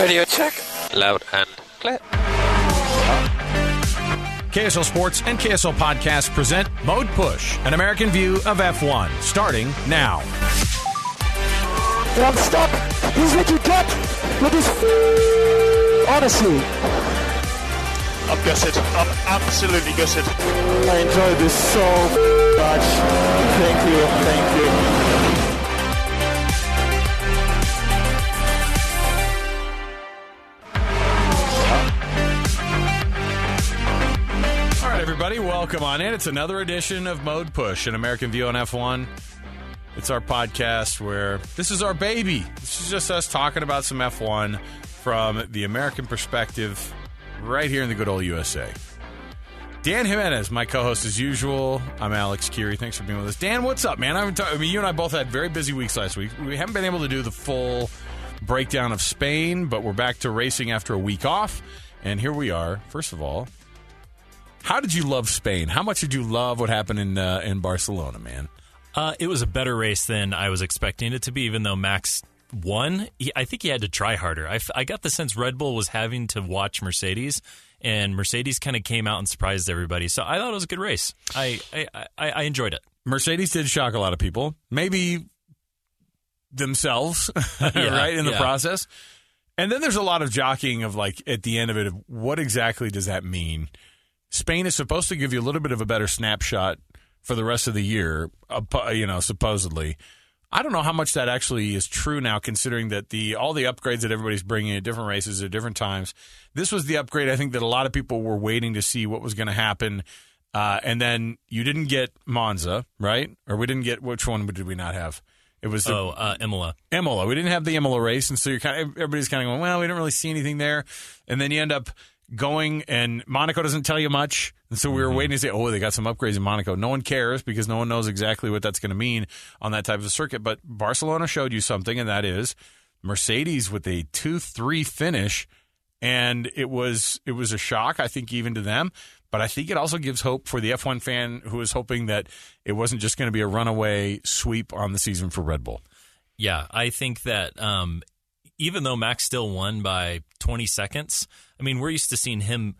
Radio check. Loud and clear. KSL Sports and KSL Podcast present Mode Push, an American view of F1, starting now. And I'm stuck. He's looking gut with his f- Honestly, I'm gutted. I'm absolutely gutted. I enjoyed this so much. Thank you. Thank you. Welcome on in. It's another edition of Mode Push, an American view on F1. It's our podcast where this is our baby. This is just us talking about some F1 from the American perspective right here in the good old USA. Dan Jimenez, my co-host as usual. I'm Alex Kirry. Thanks for being with us. Dan, what's up, man? I, ta- I mean, you and I both had very busy weeks last week. We haven't been able to do the full breakdown of Spain, but we're back to racing after a week off. And here we are. First of all, how did you love Spain? How much did you love what happened in uh, in Barcelona, man? Uh, it was a better race than I was expecting it to be, even though Max won. He, I think he had to try harder. I, f- I got the sense Red Bull was having to watch Mercedes, and Mercedes kind of came out and surprised everybody. So I thought it was a good race. I, I, I, I enjoyed it. Mercedes did shock a lot of people, maybe themselves, right in the yeah. process. And then there's a lot of jockeying of like at the end of it, of what exactly does that mean? Spain is supposed to give you a little bit of a better snapshot for the rest of the year, uh, you know, supposedly. I don't know how much that actually is true now, considering that the all the upgrades that everybody's bringing at different races at different times. This was the upgrade I think that a lot of people were waiting to see what was going to happen, uh, and then you didn't get Monza, right? Or we didn't get which one did we not have? It was the Oh, uh, Imola. Imola. We didn't have the Imola race, and so you're kind of everybody's kind of going, well, we didn't really see anything there, and then you end up going, and Monaco doesn't tell you much, and so we were waiting to say, oh, they got some upgrades in Monaco. No one cares because no one knows exactly what that's going to mean on that type of circuit. But Barcelona showed you something, and that is Mercedes with a two three finish, and it was it was a shock, I think, even to them. But I think it also gives hope for the F1 fan who is hoping that it wasn't just going to be a runaway sweep on the season for Red Bull. Yeah, I think that um, even though Max still won by 20 seconds, I mean, we're used to seeing him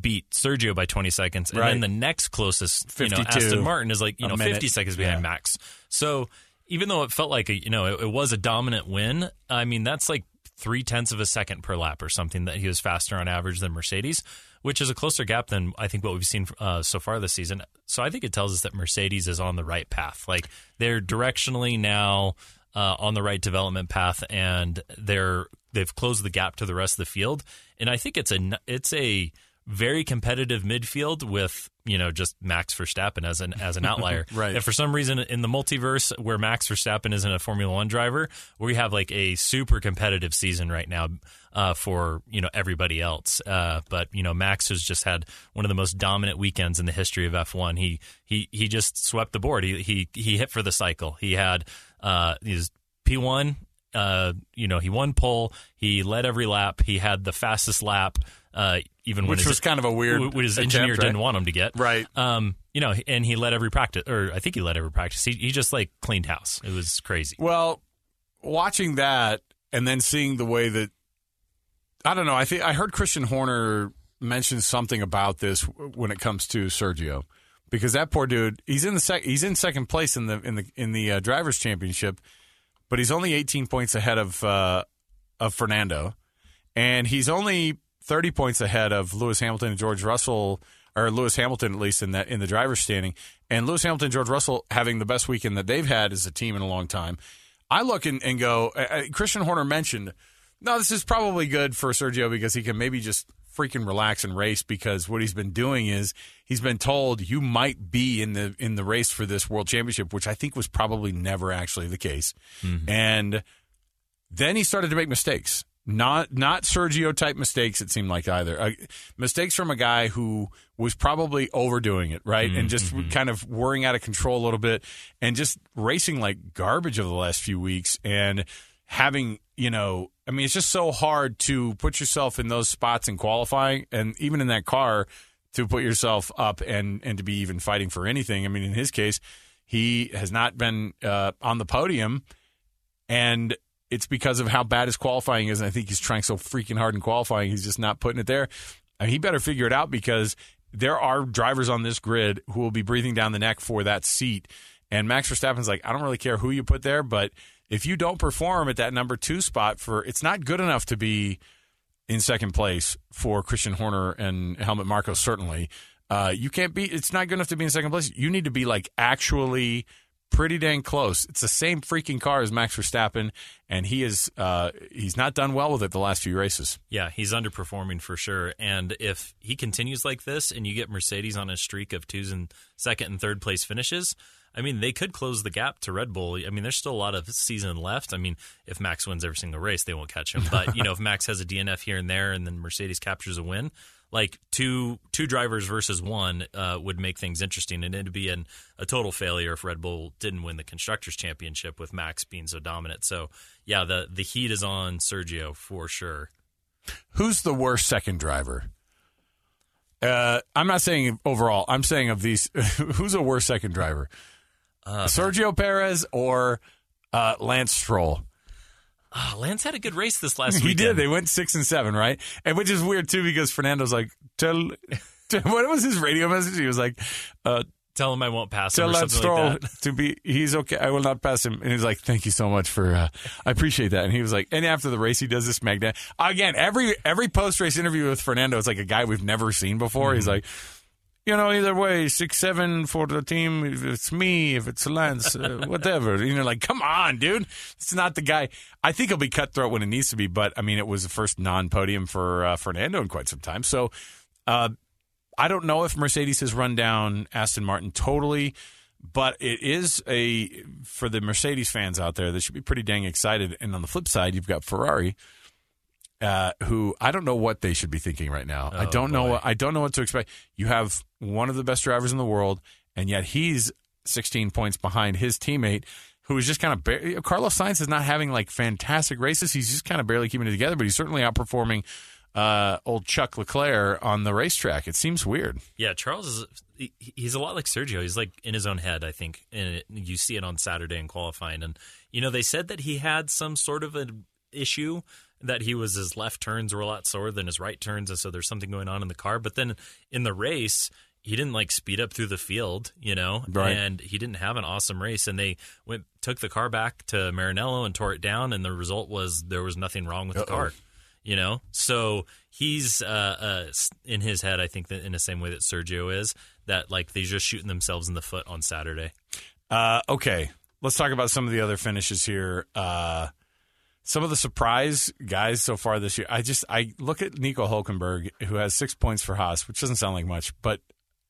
beat Sergio by 20 seconds, and Right. then the next closest, you know, 52, Aston Martin is like you know minute. 50 seconds behind Yeah. Max. So even though it felt like a, you know it, it was a dominant win, I mean that's like three tenths of a second per lap or something that he was faster on average than Mercedes, which is a closer gap than I think what we've seen uh, so far this season. So I think it tells us that Mercedes is on the right path. Like they're directionally now uh, on the right development path, and they're they've closed the gap to the rest of the field. And I think it's a it's a very competitive midfield with you know just Max Verstappen as an as an outlier. Right. And for some reason in the multiverse where Max Verstappen isn't a Formula One driver, we have like a super competitive season right now uh, for you know everybody else. Uh, but you know Max has just had one of the most dominant weekends in the history of F1. He he he just swept the board. He he he hit for the cycle. He had uh, his P1. Uh, you know, he won pole. He led every lap. He had the fastest lap. Uh, even when Which his, was kind of a weird what his attempt, engineer right? didn't want him to get. Right. Um, you know, and he let every practice, or I think he let every practice. He, he just like cleaned house. It was crazy. Well, watching that and then seeing the way that I don't know. I think I heard Christian Horner mention something about this when it comes to Sergio, because that poor dude, he's in the sec- he's in second place in the in the in the uh, drivers' championship, but he's only 18 points ahead of uh, of Fernando, and he's only 30 points ahead of Lewis Hamilton and George Russell, or Lewis Hamilton at least in that in the drivers' standing, and Lewis Hamilton and George Russell having the best weekend that they've had as a team in a long time. I look and, and go. Uh, uh, Christian Horner mentioned, no, this is probably good for Sergio because he can maybe just freaking relax and race because what he's been doing is he's been told you might be in the in the race for this world championship, which I think was probably never actually the case. And then he started to make mistakes. Not not Sergio type mistakes. It seemed like either uh, mistakes from a guy who was probably overdoing it, right, and just kind of worrying out of control a little bit, and just racing like garbage over the last few weeks, and having you know, I mean, it's just so hard to put yourself in those spots in qualifying, and even in that car to put yourself up and and to be even fighting for anything. I mean, in his case, he has not been uh, on the podium, and it's because of how bad his qualifying is, and I think he's trying so freaking hard in qualifying, he's just not putting it there. And he better figure it out because there are drivers on this grid who will be breathing down the neck for that seat. And Max Verstappen's like, I don't really care who you put there, but if you don't perform at that number two spot for, it's not good enough to be in second place for Christian Horner and Helmut Marko, certainly. Uh, you can't be, it's not good enough to be in second place. You need to be like actually pretty dang close. It's the same freaking car as Max Verstappen, and he is, uh, he's not done well with it the last few races. Yeah, he's underperforming for sure. And if he continues like this and you get Mercedes on a streak of twos and second and third place finishes, I mean, they could close the gap to Red Bull. I mean, there's still a lot of season left. I mean, if Max wins every single race, they won't catch him. But you know, if Max has a DNF here and there, and then Mercedes captures a win, like two two drivers versus one uh, would make things interesting, and it'd be an, a total failure if Red Bull didn't win the constructors championship with Max being so dominant. So yeah, the the heat is on Sergio for sure. Who's the worst second driver? Uh, I'm not saying overall. I'm saying of these, who's a worse second driver? Uh, Sergio Perez or uh, Lance Stroll? Ah, Lance had a good race this last He weekend. did. They went six and seven, right? And which is weird too because Fernando's like, tell, tell- what was his radio message? He was like, uh, Tell him I won't pass him tell or Lance Stroll like that. to be, he's okay. I will not pass him. And he was like, thank you so much for, uh, I appreciate that. And he was like, and after the race, he does this magnet again. Every every post race interview with Fernando is like a guy we've never seen before. He's like. You know, either way, six seven for the team. If it's me, if it's Lance, uh, whatever. You know, like, come on, dude. It's not the guy. I think he'll be cutthroat when it needs to be, but I mean, it was the first non-podium for uh, Fernando in quite some time. So, uh, I don't know if Mercedes has run down Aston Martin totally, but it is a for the Mercedes fans out there. They should be pretty dang excited. And on the flip side, you've got Ferrari, uh, who I don't know what they should be thinking right now. I Oh, don't know. boy. What, I don't know what to expect. You have one of the best drivers in the world, and yet he's 16 points behind his teammate. Who is just kind of bar- Carlos Sainz is not having like fantastic races. He's just kind of barely keeping it together, but he's certainly outperforming uh, old Chuck Leclerc on the racetrack. It seems weird. Yeah, Charles is he- he's a lot like Sergio. He's like in his own head, I think. And it, you see it on Saturday in qualifying. And you know, they said that he had some sort of an issue that he was his left turns were a lot slower than his right turns, and so there's something going on in the car. But then in the race, he didn't like speed up through the field, you know, Right. and he didn't have an awesome race. And they went took the car back to Maranello and tore it down, and the result was there was nothing wrong with the car you know so he's uh, uh in his head i think that in the same way that sergio is that like they're just shooting themselves in the foot on saturday Uh, okay, let's talk about some of the other finishes here. Uh, some of the surprise guys so far this year. I just I look at Nico Hulkenberg, who has six points for Haas, which doesn't sound like much, but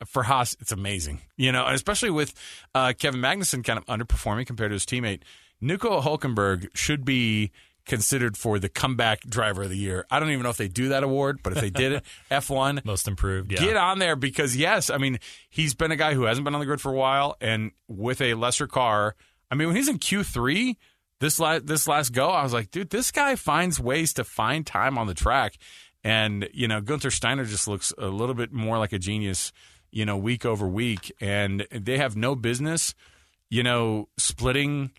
for Haas, it's amazing. You know, and especially with uh, Kevin Magnussen kind of underperforming compared to his teammate. Nico Hulkenberg should be considered for the comeback driver of the year. I don't even know if they do that award, but if they did it, F1, most improved yeah Get on there because yes, I mean he's been a guy who hasn't been on the grid for a while, and with a lesser car. I mean when he's in Q three this last this last go, I was like, dude, this guy finds ways to find time on the track, and you know Gunther Steiner just looks a little bit more like a genius, you know, week over week, and they have no business, you know, splitting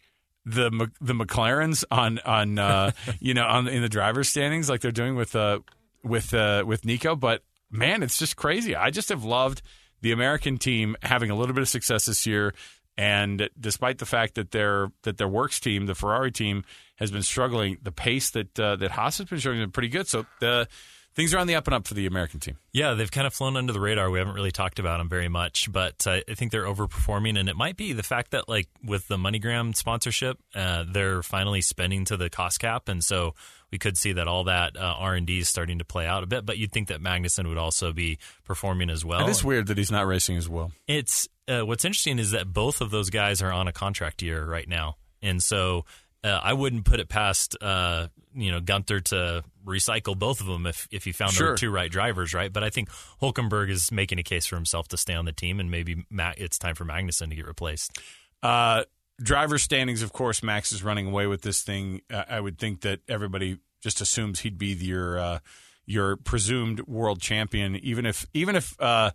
the the McLarens on on uh, you know on in the driver's standings like they're doing with uh with uh with Nico, but man, it's just crazy. I just have loved the American team having a little bit of success this year, and despite the fact that their that their works team, the Ferrari team, has been struggling, the pace that uh, that Haas has been showing has been pretty good. So the things are on the up and up for the American team. Yeah, they've kind of flown under the radar. We haven't really talked about them very much, but uh, I think they're overperforming, and it might be the fact that, like, with the MoneyGram sponsorship, uh, they're finally spending to the cost cap, and so we could see that all that uh, R and D is starting to play out a bit. But you'd think that Magnussen would also be performing as well. it is weird that he's not racing as well. It's uh, what's interesting is that both of those guys are on a contract year right now, and so uh, I wouldn't put it past uh, you know Gunther to recycle both of them if if he found Sure. the two right drivers, right? But I think Hulkenberg is making a case for himself to stay on the team, and maybe Ma- it's time for Magnussen to get replaced. Uh, driver standings, of course, Max is running away with this thing. Uh, I would think that everybody just assumes he'd be your uh, your presumed world champion, even if even if uh,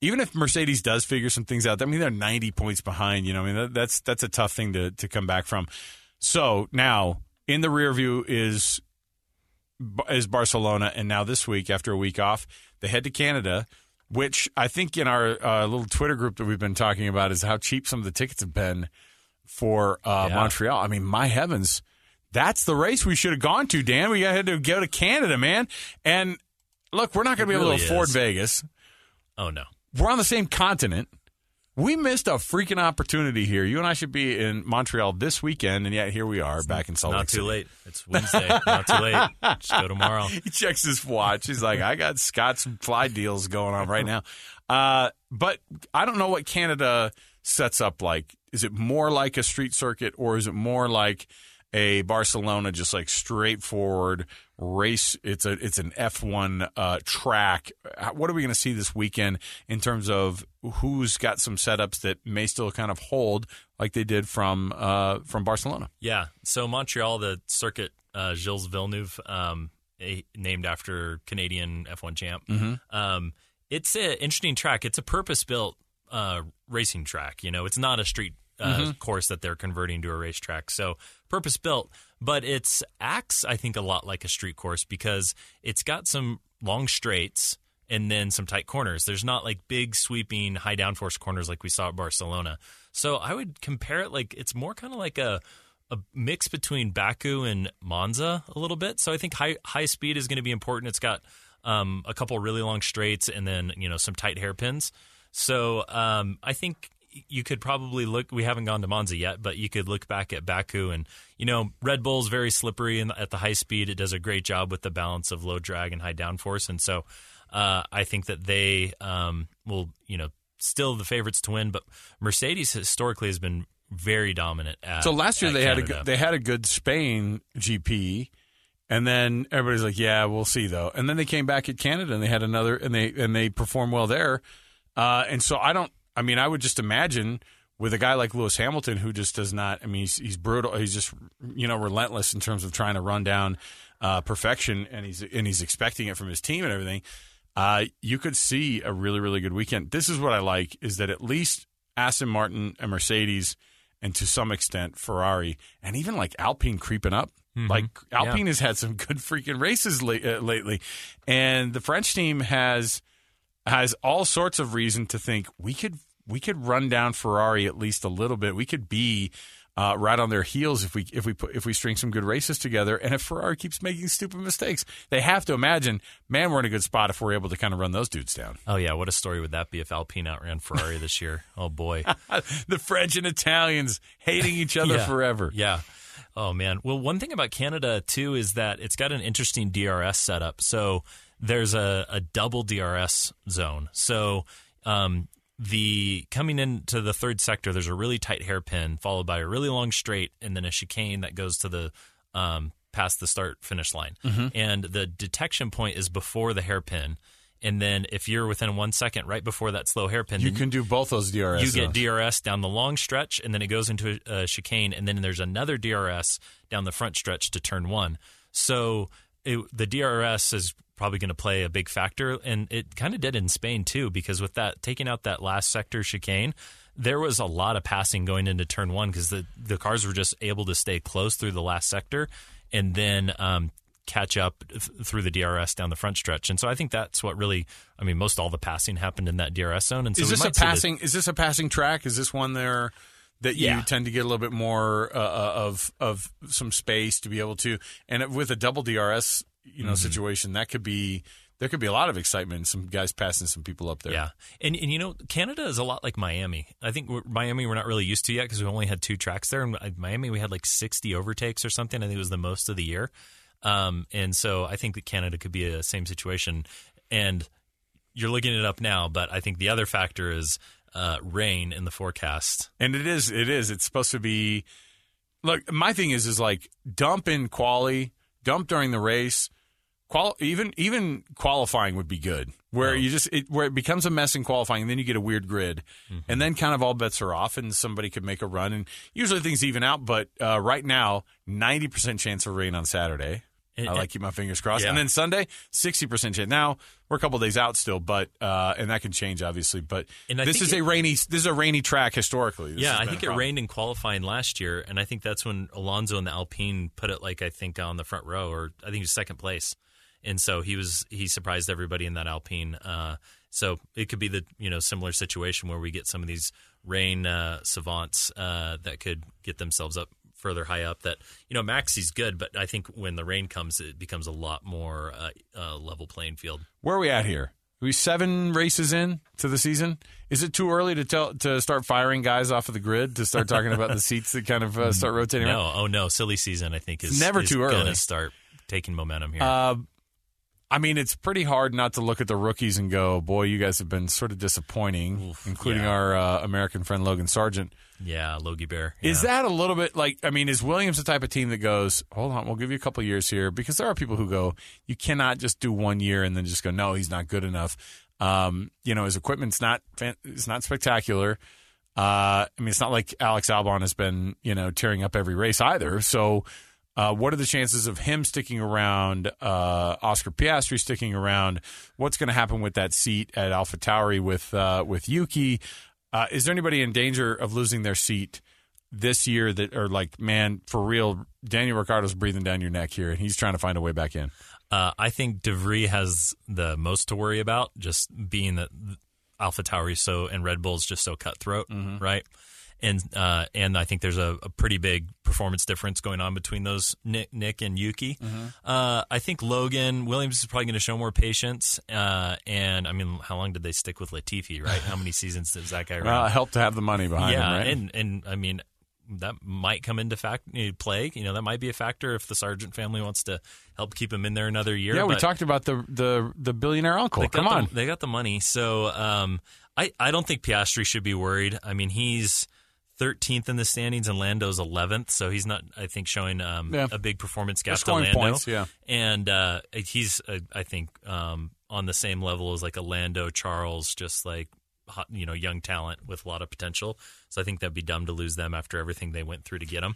even if Mercedes does figure some things out. I mean, they're ninety points behind. You know, I mean that, that's that's a tough thing to to come back from. So now In the rear view is is Barcelona, and now this week, after a week off, they head to Canada, which I think in our uh, little Twitter group that we've been talking about is how cheap some of the tickets have been for uh, Yeah. Montreal. I mean, my heavens, that's the race we should have gone to, Dan. We had to go to Canada, man. And look, we're not going to be able really to afford is. Vegas. Oh no. We're on the same continent. We missed a freaking opportunity here. You and I should be in Montreal this weekend, and yet here we are back in Salt Lake. Not too late. It's Wednesday. Not too late. Just go tomorrow. He checks his watch. He's like, I got Scott's fly deals going on right now. Uh, but I don't know what Canada sets up like. Is it more like a street circuit or is it more like a Barcelona, just like straightforward race? It's a it's an F one uh, track. What are we going to see this weekend in terms of who's got some setups that may still kind of hold like they did from uh, from Barcelona? Yeah. So Montreal, the circuit, uh, Gilles Villeneuve, um, a, named after Canadian F1 champ. Um, it's an interesting track. It's a purpose built uh, racing track. You know, it's not a street uh, course that they're converting to a racetrack. So purpose built, but it's acts I think a lot like a street course because it's got some long straights and then some tight corners. There's not like big sweeping high downforce corners like we saw at Barcelona. So I would compare it like it's more kind of like a a mix between Baku and Monza a little bit. So I think high high speed is going to be important. It's got um, a couple really long straights and then you know some tight hairpins. So um, I think you could probably look. We haven't gone to Monza yet, but you could look back at Baku and you know Red Bull's very slippery and at the high speed. It does a great job with the balance of low drag and high downforce, and so uh, I think that they um, will you know still the favorites to win. But Mercedes historically has been very dominant. At, So last year they had a good, they had a good Spain GP, and then everybody's like, "Yeah, we'll see though." And then they came back at Canada and they had another, and they and they performed well there. Uh, and so I don't. I mean, I would just imagine with a guy like Lewis Hamilton who just does not. I mean, he's, he's brutal. He's just you know relentless in terms of trying to run down uh, perfection, and he's and he's expecting it from his team and everything. Uh, you could see a really really good weekend. This is what I like is that at least Aston Martin and Mercedes and to some extent Ferrari and even like Alpine creeping up. Like Alpine has had some good freaking races late, uh, lately, and the French team has has all sorts of reason to think we could we could run down Ferrari at least a little bit. We could be uh, right on their heels if we if we put if we string some good races together. And if Ferrari keeps making stupid mistakes, they have to imagine, man, we're in a good spot if we're able to kind of run those dudes down. Oh yeah, what a story would that be if Alpine outran Ferrari this year? Oh boy. the French and Italians hating each other Yeah. forever. Yeah. Oh man. Well, one thing about Canada too is that it's got an interesting DRS setup. So there's a, a double DRS zone. So um, the coming into the third sector, there's a really tight hairpin followed by a really long straight, and then a chicane that goes to the um, past the start finish line. And the detection point is before the hairpin. And then if you're within one second, right before that slow hairpin, You can do both those DRS. you get. DRS down the long stretch, and then it goes into a, a chicane, and then there's another DRS down the front stretch to turn one. So it, the DRS is probably going to play a big factor, and it kind of did in Spain too, because with that taking out that last sector chicane, there was a lot of passing going into turn one because the the cars were just able to stay close through the last sector, and then. Um, catch up th- through the DRS down the front stretch, and so I think that's what really, I mean, most all the passing happened in that DRS zone. And so is this a might see the- passing? Is this a passing track? Is this one there that you Yeah. tend to get a little bit more uh, uh, of of some space to be able to? And with a double DRS, you Mm-hmm. know, situation that could be there could be a lot of excitement. Some guys passing some people up there. Yeah, and and you know Canada is a lot like Miami. I think we're, Miami we're not really used to yet because we only had two tracks there. And Miami we had like sixty overtakes or something. I think it was the most of the year. Um, and so I think that Canada could be a same situation. And you're looking it up now, but I think the other factor is uh, rain in the forecast. And it is, it is. It's supposed to be. Look, my thing is, is like dump in quali, dump during the race. Qual even even qualifying would be good, where you just it, where it becomes a mess in qualifying, and then you get a weird grid, and then kind of all bets are off, and somebody could make a run, and usually things even out. But uh, right now, ninety percent chance of rain on Saturday. And- I like keep my fingers crossed. Yeah. And then Sunday, sixty percent chance. Now we're a couple days out still, but uh, and that can change obviously. But this is it- a rainy. This is a rainy track historically. This yeah, I think it rained in qualifying last year, and I think that's when Alonso and the Alpine put it like I think on the front row, or I think it was second place, and so he was he surprised everybody in that Alpine. Uh, so it could be the you know similar situation where we get some of these rain uh, savants uh, that could get themselves up further high up. That you know Maxi's good, but I think when the rain comes, it becomes a lot more uh, uh, level playing field. Where are we at here? Are we seven races in to the season? Is it too early to tell to start firing guys off of the grid to start talking about the seats that kind of uh, start rotating? around? No, oh no, silly season I think is Never is too early. Gonna start taking momentum here. I mean, it's pretty hard not to look at the rookies and go, "Boy, you guys have been sort of disappointing," Oof, including yeah. our uh, American friend Logan Sargent. Yeah, Logie Bear. Is that a little bit like? I mean, is Williams the type of team that goes, "Hold on, we'll give you a couple years here," because there are people who go, "You cannot just do one year and then just go, no, he's not good enough." Um, you know, his equipment's not it's not spectacular. Uh, I mean, it's not like Alex Albon has been, you know, tearing up every race either. So, uh, what are the chances of him sticking around? Uh, Oscar Piastri sticking around? What's going to happen with that seat at Alpha Tauri with uh, with Yuki? Uh, is there anybody in danger of losing their seat this year that are like, man, for real? Daniel Ricciardo's breathing down your neck here, and he's trying to find a way back in. Uh, I think DeVries has the most to worry about, just being that Alpha Tauri so and Red Bull's just so cutthroat, right? And uh, and I think there's a, a pretty big performance difference going on between those Nick, Nick and Yuki. Uh, I think Logan Williams is probably going to show more patience. Uh, and I mean, how long did they stick with Latifi? Right? How many seasons does that guy run? Well, it helped to have the money behind yeah, him, right? and and I mean that might come into fact play. You know, that might be a factor if the Sargent family wants to help keep him in there another year. yeah, we talked about the the the billionaire uncle. they got Come the- on, they got the money. So um, I I don't think Piastri should be worried. I mean, he's. 13th in the standings and Lando's 11th, so he's not, I think, showing um, Yeah. a big performance gap to Lando. points, yeah. and uh, he's, uh, I think, um, on the same level as like a Lando Charles, just like hot, you know, young talent with a lot of potential. So I think that'd be dumb to lose them after everything they went through to get him.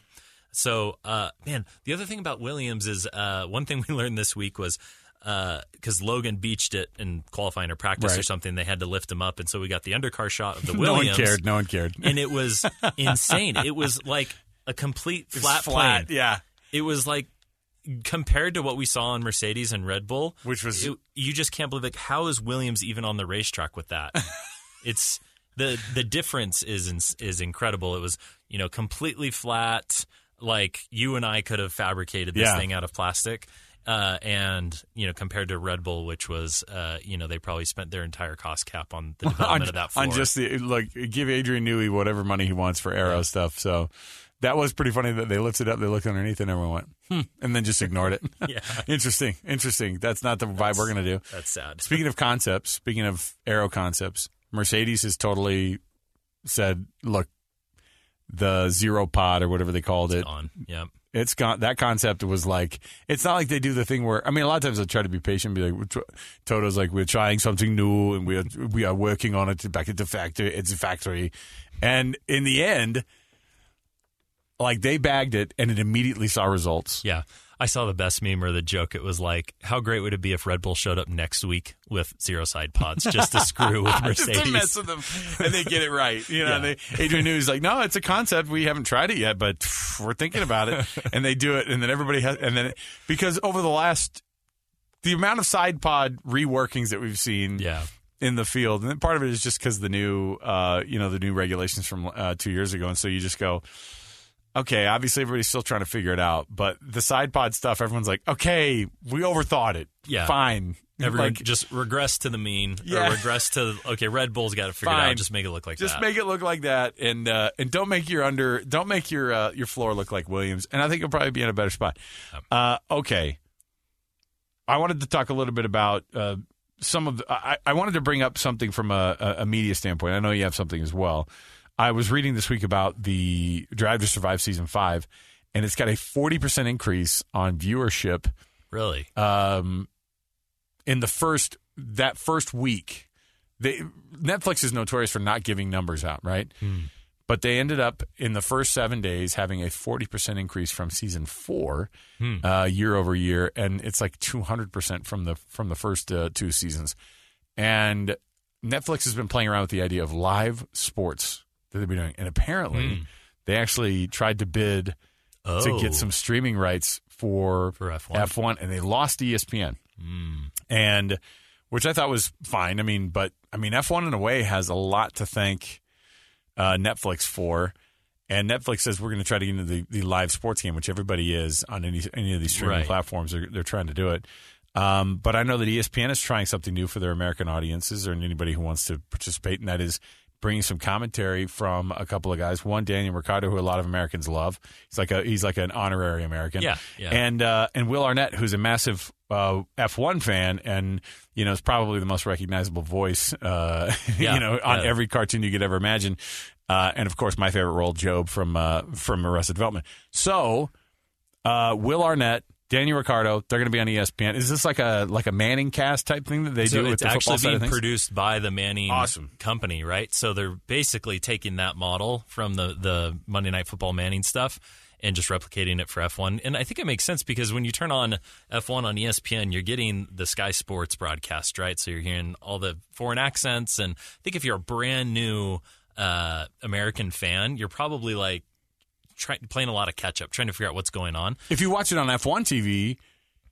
So, uh, man, the other thing about Williams is uh, one thing we learned this week was Uh, because Logan beached it in qualifying or practice or something, they had to lift him up, and so we got the undercar shot of the Williams. no one cared. No one cared. and it was insane. It was like a complete flat, flat, plane. yeah. It was like compared to what we saw on Mercedes and Red Bull, Which was- it- you just can't believe like how is Williams even on the racetrack with that? it's the the difference is in- is incredible. It was you know completely flat, like you and I could have fabricated this Yeah. thing out of plastic. Uh, and you know, compared to Red Bull, which was, uh, you know, they probably spent their entire cost cap on the development on, of that floor. on just the like give Adrian Newey whatever money he wants for aero stuff. So that was pretty funny that they lifted up, they looked underneath, and everyone went, hmm, and then just ignored it. Yeah. interesting, interesting. That's not the vibe we're gonna do. That's sad. Speaking of concepts, speaking of aero concepts, Mercedes has totally said, look, the zero pod or whatever they called it, on. Yeah. It's got that concept was like it's not like they do the thing where I mean a lot of times they try to be patient, be like Toto's like we're trying something new and we are we are working on it back at the factory. It's a factory, and in the end, like they bagged it and it immediately saw results. Yeah. I saw the best meme or the joke. It was like, how great would it be if Red Bull showed up next week with zero side pods just to screw with Just Mercedes? to mess with them, and they get it right. You know, Yeah. they, Adrian Newey's like, "No, it's a concept. We haven't tried it yet, but pff, we're thinking about it." and they do it, and then everybody has, and then because over the last, the amount of side pod reworkings that we've seen, Yeah. in the field, and part of it is just because the new, uh, you know, the new regulations from uh, two years ago, and so you just go, okay, obviously everybody's still trying to figure it out, but the side pod stuff, everyone's like, okay, we overthought it, Yeah. fine, Everyone like, just regress to the mean Yeah. or regress to, okay, Red Bull's got to figure it out. Just make it look like just that. make it look like that, and uh, and don't make your under, don't make your uh, your floor look like Williams, and I think you'll probably be in a better spot. Uh, okay, I wanted to talk a little bit about. Uh, some of the, I, I wanted to bring up something from a, a media standpoint. I know you have something as well. I was reading this week about the Drive to Survive season five, and it's got a forty percent increase on viewership really? um, in the first that first week. They, Netflix is notorious for not giving numbers out, right? But But they ended up in the first seven days having a 40% increase from season four uh, year over year. And it's like 200% from the, from the first uh, two seasons. And Netflix has been playing around with the idea of live sports that they've been doing. And apparently they actually tried to bid to Oh. get some streaming rights for, For F1. F1 and they lost ESPN. And which I thought was fine. I mean, but I mean, F1 in a way has a lot to thank uh, Netflix for. And Netflix says we're going to try to get into the, the live sports game, which everybody is on any any of these streaming Right. platforms. They're, they're trying to do it. Um, but I know that ESPN is trying something new for their American audiences or anybody who wants to participate, and that is bringing some commentary from a couple of guys. One, Daniel Ricciardo, who a lot of Americans love. He's like a he's like an honorary American. Yeah, yeah. And uh, and Will Arnett, who's a massive uh, F1 fan, and you know is probably the most recognizable voice, uh, Yeah, you know, on yeah. every cartoon you could ever imagine. Uh, and of course, my favorite role, Gob from uh, from Arrested Development. So, uh, Will Arnett, Daniel Ricciardo, they're going to be on ESPN. Is this like a like a Manning cast type thing that they So do with it's the football actually side of being produced by the Manning Awesome. company, right? So they're basically taking that model from the the Monday Night Football Manning stuff and just replicating it for F1. And I think it makes sense because when you turn on F1 on ESPN, you're getting the Sky Sports broadcast, right? So you're hearing all the foreign accents. And I think if you're a brand new uh, American fan, you're probably like try, playing a lot of catch up, trying to figure out what's going on. if you watch it on F1 TV,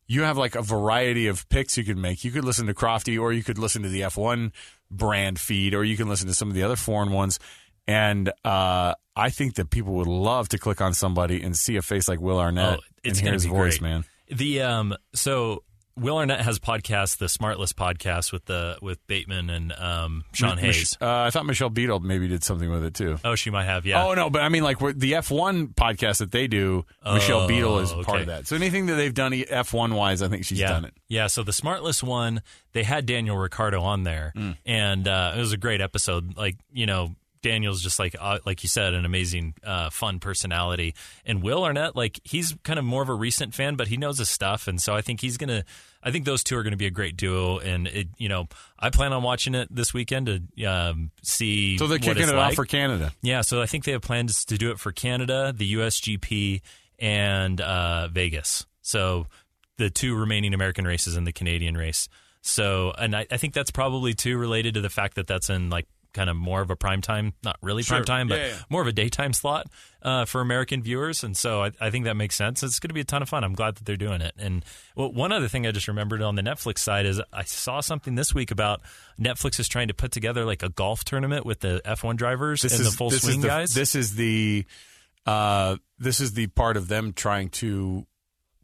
you have like a variety of picks you can make. You could listen to Crofty, or you could listen to the F1 brand feed, or you can listen to some of the other foreign ones. And uh, I think that people would love to click on somebody and see a face like Will Arnett Oh, it's and hear his voice, great. man. The um so Will Arnett has podcast, the Smartless podcast with the with Bateman and um, Sean Mich- Hayes. Uh, I thought Michelle Beadle maybe did something with it too. Oh, she might have, yeah. Oh no, but I mean, like the F1 podcast that they do, Michelle Oh, Beadle is part of that. So anything that they've done F1 wise, I think she's yeah. done it. Yeah, so the Smartless one, they had Daniel Ricciardo on there, Mm. and uh, it was a great episode. Like you know, Daniel's just like uh, like you said, an amazing, uh, fun personality. And Will Arnett, like he's kind of more of a recent fan, but he knows his stuff, and so I think he's gonna. I think those two are going to be a great duo, and it, you know, I plan on watching it this weekend to um, see. So they're kicking it like. off for Canada. Yeah, so I think they have plans to do it for Canada, the USGP, and uh, Vegas. So the two remaining American races and the Canadian race. So, and I, I think that's probably too related to the fact that that's in like kind of more of a prime time, not really Sure. prime time, but Yeah, yeah. more of a daytime slot uh, for American viewers. And so I, I think that makes sense. It's going to be a ton of fun. I'm glad that they're doing it. And well, one other thing I just remembered on the Netflix side is I saw something this week about Netflix is trying to put together like a golf tournament with the F1 drivers this and the full this swing is the, guys. This is the uh, this is the part of them trying to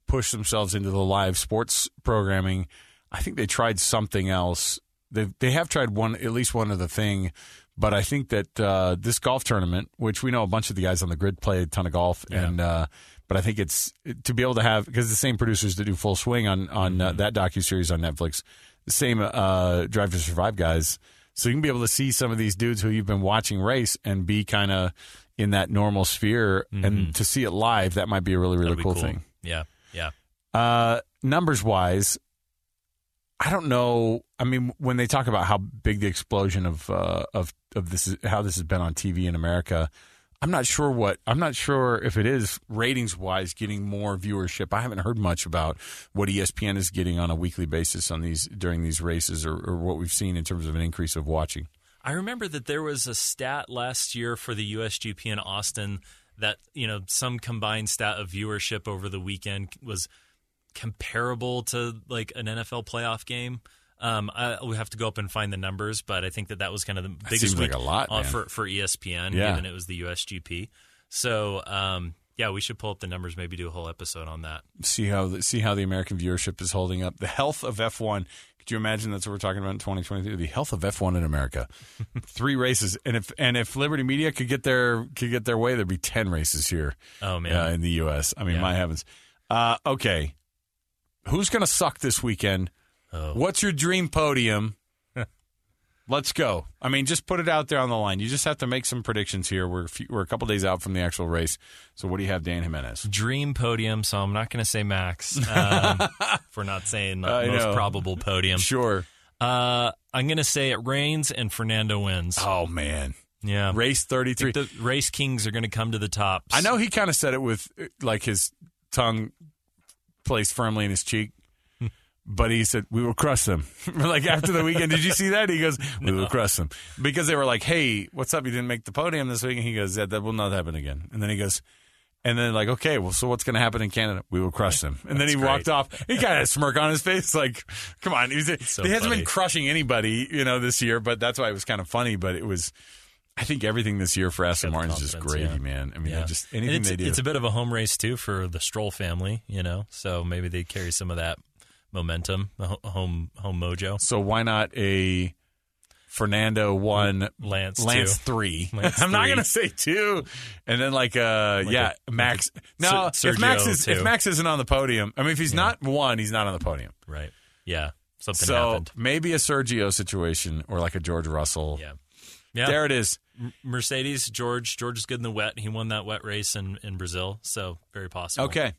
push themselves into the live sports programming. I think they tried something else. They they have tried one at least one other thing, but I think that uh, this golf tournament, which we know a bunch of the guys on the grid play a ton of golf, and uh, but I think it's to be able to have because the same producers that do Full Swing on on uh, that docu series on Netflix, the same uh, Drive to Survive guys. So you can be able to see some of these dudes who you've been watching race and be kind of in that normal sphere, and to see it live, that might be a really really That'd cool, thing. Yeah, yeah. Uh, numbers wise, I don't know. I mean, when they talk about how big the explosion of uh, of of this is, how this has been on TV in America, I'm not sure what I'm not sure if it is ratings wise getting more viewership. I haven't heard much about what ESPN is getting on a weekly basis on these during these races, or, or what we've seen in terms of an increase of watching. I remember that there was a stat last year for the USGP in Austin that you know some combined stat of viewership over the weekend was comparable to like an NFL playoff game. Um, I, we have to go up and find the numbers, but I think that that was kind of the biggest seems like a lot, uh, for for ESPN, Yeah. given it was the USGP. So um, yeah, we should pull up the numbers, maybe do a whole episode on that. see how the, see how the American viewership is holding up. The health of F1. Could you imagine that's what we're talking about in 2022? The health of F1 in America. Three races, and if and if Liberty Media could get their could get their way, there'd be ten races here Oh man, uh, in the U.S. I mean, Yeah. my heavens. Uh, okay, who's gonna suck this weekend? Oh. What's your dream podium? Let's go. I mean, just put it out there on the line. You just have to make some predictions here. We're a, few, we're a couple days out from the actual race. So, what do you have, Dan Jimenez? dream podium, so I'm not going to say Max. Um, we're not saying the I most know. probable podium. Sure. Uh, I'm going to say it rains and Fernando wins. Oh man, Yeah. Race 33. the race kings are going to come to the top. I know he kind of said it with like his tongue placed firmly in his cheek. Hmm. But he said, we will crush them. like after the weekend, did you see that? He goes, we will crush them. Because they were like, hey, what's up? You didn't make the podium this week. And he goes, yeah, that will not happen again. And then he goes, and then like, okay, well, so what's going to happen in Canada? We will crush them. And then he That's walked off. He kind of a smirk on his face, like, come on. He, was, so he hasn't funny. been crushing anybody, you know, this year, but that's why it was kind of funny. But it was, I think everything this year for Aston is just gravy, yeah. man. I mean, Yeah. just anything they do. It's a bit of a home race too for the Stroll family, you know. So maybe they carry some of that momentum, the home home mojo. So why not a Fernando one, Lance, Lance too. three? Lance I'm not gonna say two, and then like uh yeah a- Max. like no, if Max is if Max isn't on the podium, I mean if he's not one, he's not on the podium. Right. Yeah. Something so happened. maybe a Sergio situation or like a George Russell. Yeah. Yeah. There it is. Mercedes, George. George is good in the wet. He won that wet race in, in Brazil, so very possible. Okay.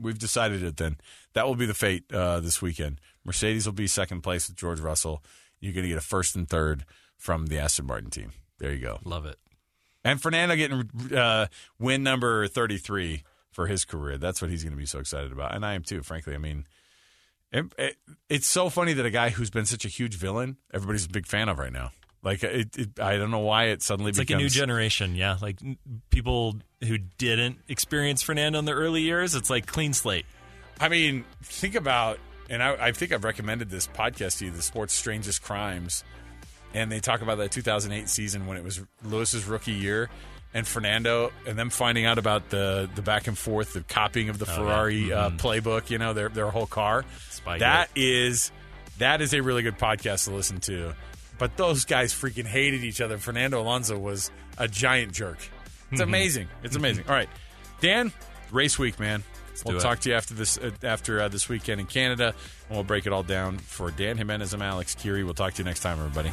We've decided it then. That will be the fate uh, this weekend. Mercedes will be second place with George Russell. You're going to get a first and third from the Aston Martin team. There you go. Love it. And Fernando getting uh, win number 33 for his career. That's what he's going to be so excited about. And I am too, frankly. I mean, it, it, it's so funny that a guy who's been such a huge villain, everybody's a big fan of right now. Like, it, it, I don't know why it suddenly It's like becomes. a new generation, yeah. Like people who didn't experience Fernando in the early years, it's like clean slate. I mean, think about, and I, I think I've recommended this podcast to you, the Sports Strangest Crimes, and they talk about that 2008 season when it was Lewis's rookie year, and Fernando, and them finding out about the the back and forth, the copying of the Ferrari uh, playbook, you know, their their whole car. Spygate. That is that is a really good podcast to listen to. But those guys freaking hated each other. Fernando Alonso was a giant jerk. It's amazing. It's amazing. All right, Dan, race week, man. do we'll it. talk to you after this uh, after uh, this weekend in Canada, and we'll break it all down for Dan Jimenez. I'm Alex Kirry. We'll talk to you next time, everybody.